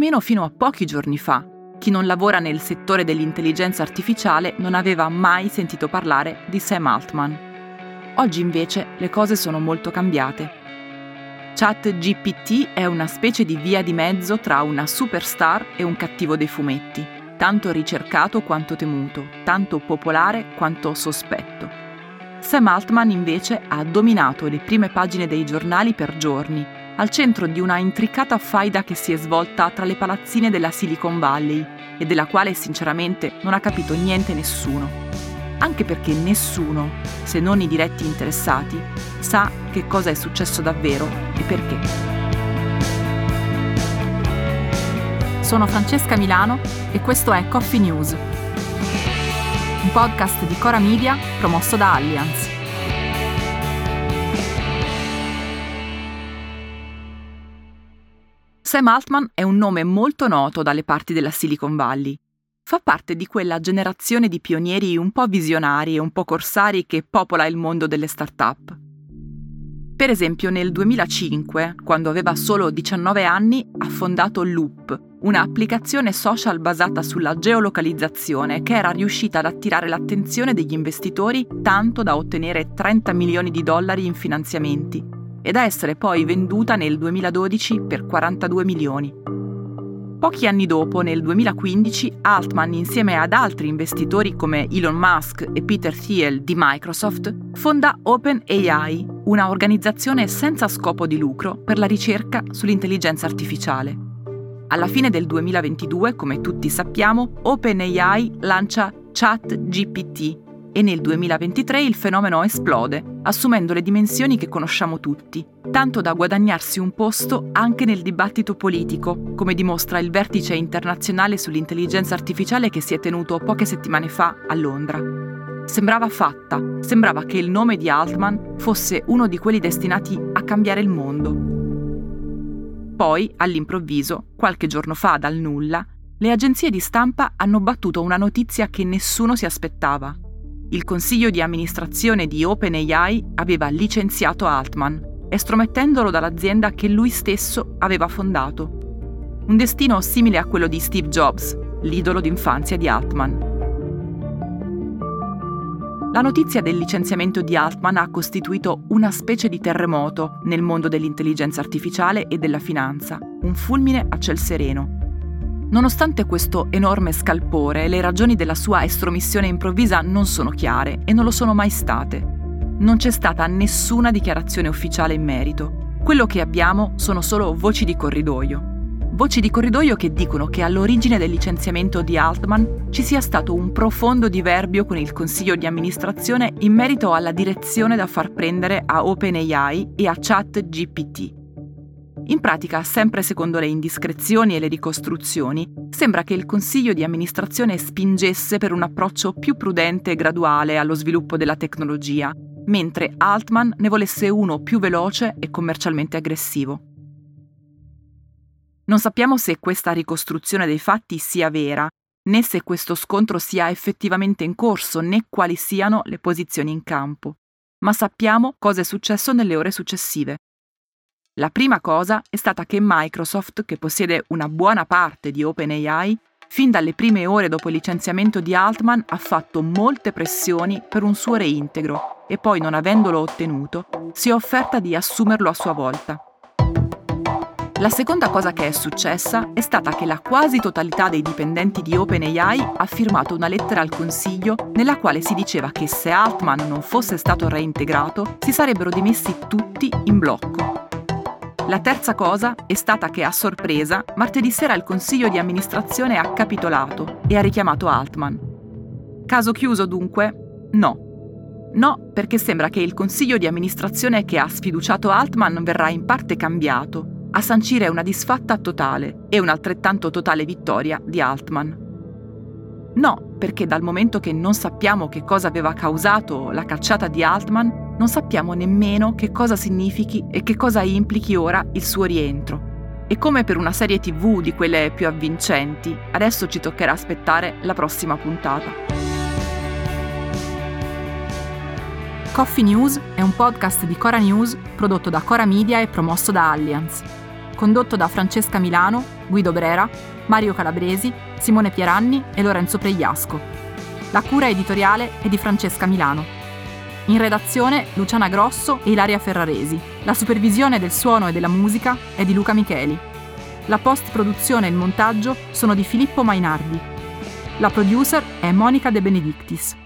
perlomeno fino a pochi giorni fa, chi non lavora nel settore dell'intelligenza artificiale non aveva mai sentito parlare di Sam Altman. Oggi invece le cose sono molto cambiate. ChatGPT è una specie di via di mezzo tra una superstar e un cattivo dei fumetti, tanto ricercato quanto temuto, tanto popolare quanto sospetto. Sam Altman invece ha dominato le prime pagine dei giornali per giorni al centro di una intricata faida che si è svolta tra le palazzine della Silicon Valley e della quale sinceramente non ha capito niente nessuno. Anche perché nessuno, se non i diretti interessati, sa che cosa è successo davvero e perché. Sono Francesca Milano e questo è Coffee News, un podcast di Cora Media promosso da Allianz. Sam Altman è un nome molto noto dalle parti della Silicon Valley. Fa parte di quella generazione di pionieri un po' visionari e un po' corsari che popola il mondo delle start-up. Per esempio nel 2005, quando aveva solo 19 anni, ha fondato Loop, un'applicazione social basata sulla geolocalizzazione che era riuscita ad attirare l'attenzione degli investitori tanto da ottenere 30 milioni di dollari in finanziamenti ed a essere poi venduta nel 2012 per 42 milioni. Pochi anni dopo, nel 2015, Altman, insieme ad altri investitori come Elon Musk e Peter Thiel di Microsoft, fonda OpenAI, una organizzazione senza scopo di lucro per la ricerca sull'intelligenza artificiale. Alla fine del 2022, come tutti sappiamo, OpenAI lancia ChatGPT, e nel 2023 il fenomeno esplode, assumendo le dimensioni che conosciamo tutti, tanto da guadagnarsi un posto anche nel dibattito politico, come dimostra il vertice internazionale sull'intelligenza artificiale che si è tenuto poche settimane fa a Londra. Sembrava fatta, sembrava che il nome di Altman fosse uno di quelli destinati a cambiare il mondo. Poi, all'improvviso, qualche giorno fa dal nulla, le agenzie di stampa hanno battuto una notizia che nessuno si aspettava. Il consiglio di amministrazione di OpenAI aveva licenziato Altman, estromettendolo dall'azienda che lui stesso aveva fondato. Un destino simile a quello di Steve Jobs, l'idolo d'infanzia di Altman. La notizia del licenziamento di Altman ha costituito una specie di terremoto nel mondo dell'intelligenza artificiale e della finanza, un fulmine a ciel sereno. Nonostante questo enorme scalpore, le ragioni della sua estromissione improvvisa non sono chiare e non lo sono mai state. Non c'è stata nessuna dichiarazione ufficiale in merito. Quello che abbiamo sono solo voci di corridoio. Voci di corridoio che dicono che all'origine del licenziamento di Altman ci sia stato un profondo diverbio con il consiglio di amministrazione in merito alla direzione da far prendere a OpenAI e a ChatGPT in pratica, sempre secondo le indiscrezioni e le ricostruzioni, sembra che il consiglio di amministrazione spingesse per un approccio più prudente e graduale allo sviluppo della tecnologia, mentre Altman ne volesse uno più veloce e commercialmente aggressivo. Non sappiamo se questa ricostruzione dei fatti sia vera, né se questo scontro sia effettivamente in corso, né quali siano le posizioni in campo, ma sappiamo cosa è successo nelle ore successive. La prima cosa è stata che Microsoft, che possiede una buona parte di OpenAI, fin dalle prime ore dopo il licenziamento di Altman ha fatto molte pressioni per un suo reintegro e poi, non avendolo ottenuto, si è offerta di assumerlo a sua volta. La seconda cosa che è successa è stata che la quasi totalità dei dipendenti di OpenAI ha firmato una lettera al Consiglio nella quale si diceva che se Altman non fosse stato reintegrato si sarebbero dimessi tutti in blocco. La terza cosa è stata che a sorpresa, martedì sera il consiglio di amministrazione ha capitolato e ha richiamato Altman. Caso chiuso dunque? No. No, perché sembra che il consiglio di amministrazione che ha sfiduciato Altman verrà in parte cambiato, a sancire una disfatta totale e un'altrettanto totale vittoria di Altman. No, perché dal momento che non sappiamo che cosa aveva causato la cacciata di Altman, non sappiamo nemmeno che cosa significhi e che cosa implichi ora il suo rientro. E come per una serie tv di quelle più avvincenti, adesso ci toccherà aspettare la prossima puntata. Coffee News è un podcast di Cora News prodotto da Cora Media e promosso da Allianz. condotto da Francesca Milano, Guido Brera, Mario Calabresi, Simone Pieranni e Lorenzo Pregliasco. La cura editoriale è di Francesca Milano. In redazione Luciana Grosso e Ilaria Ferraresi. La supervisione del suono e della musica è di Luca Micheli. La post-produzione e il montaggio sono di Filippo Mainardi. La producer è Monica De Benedictis.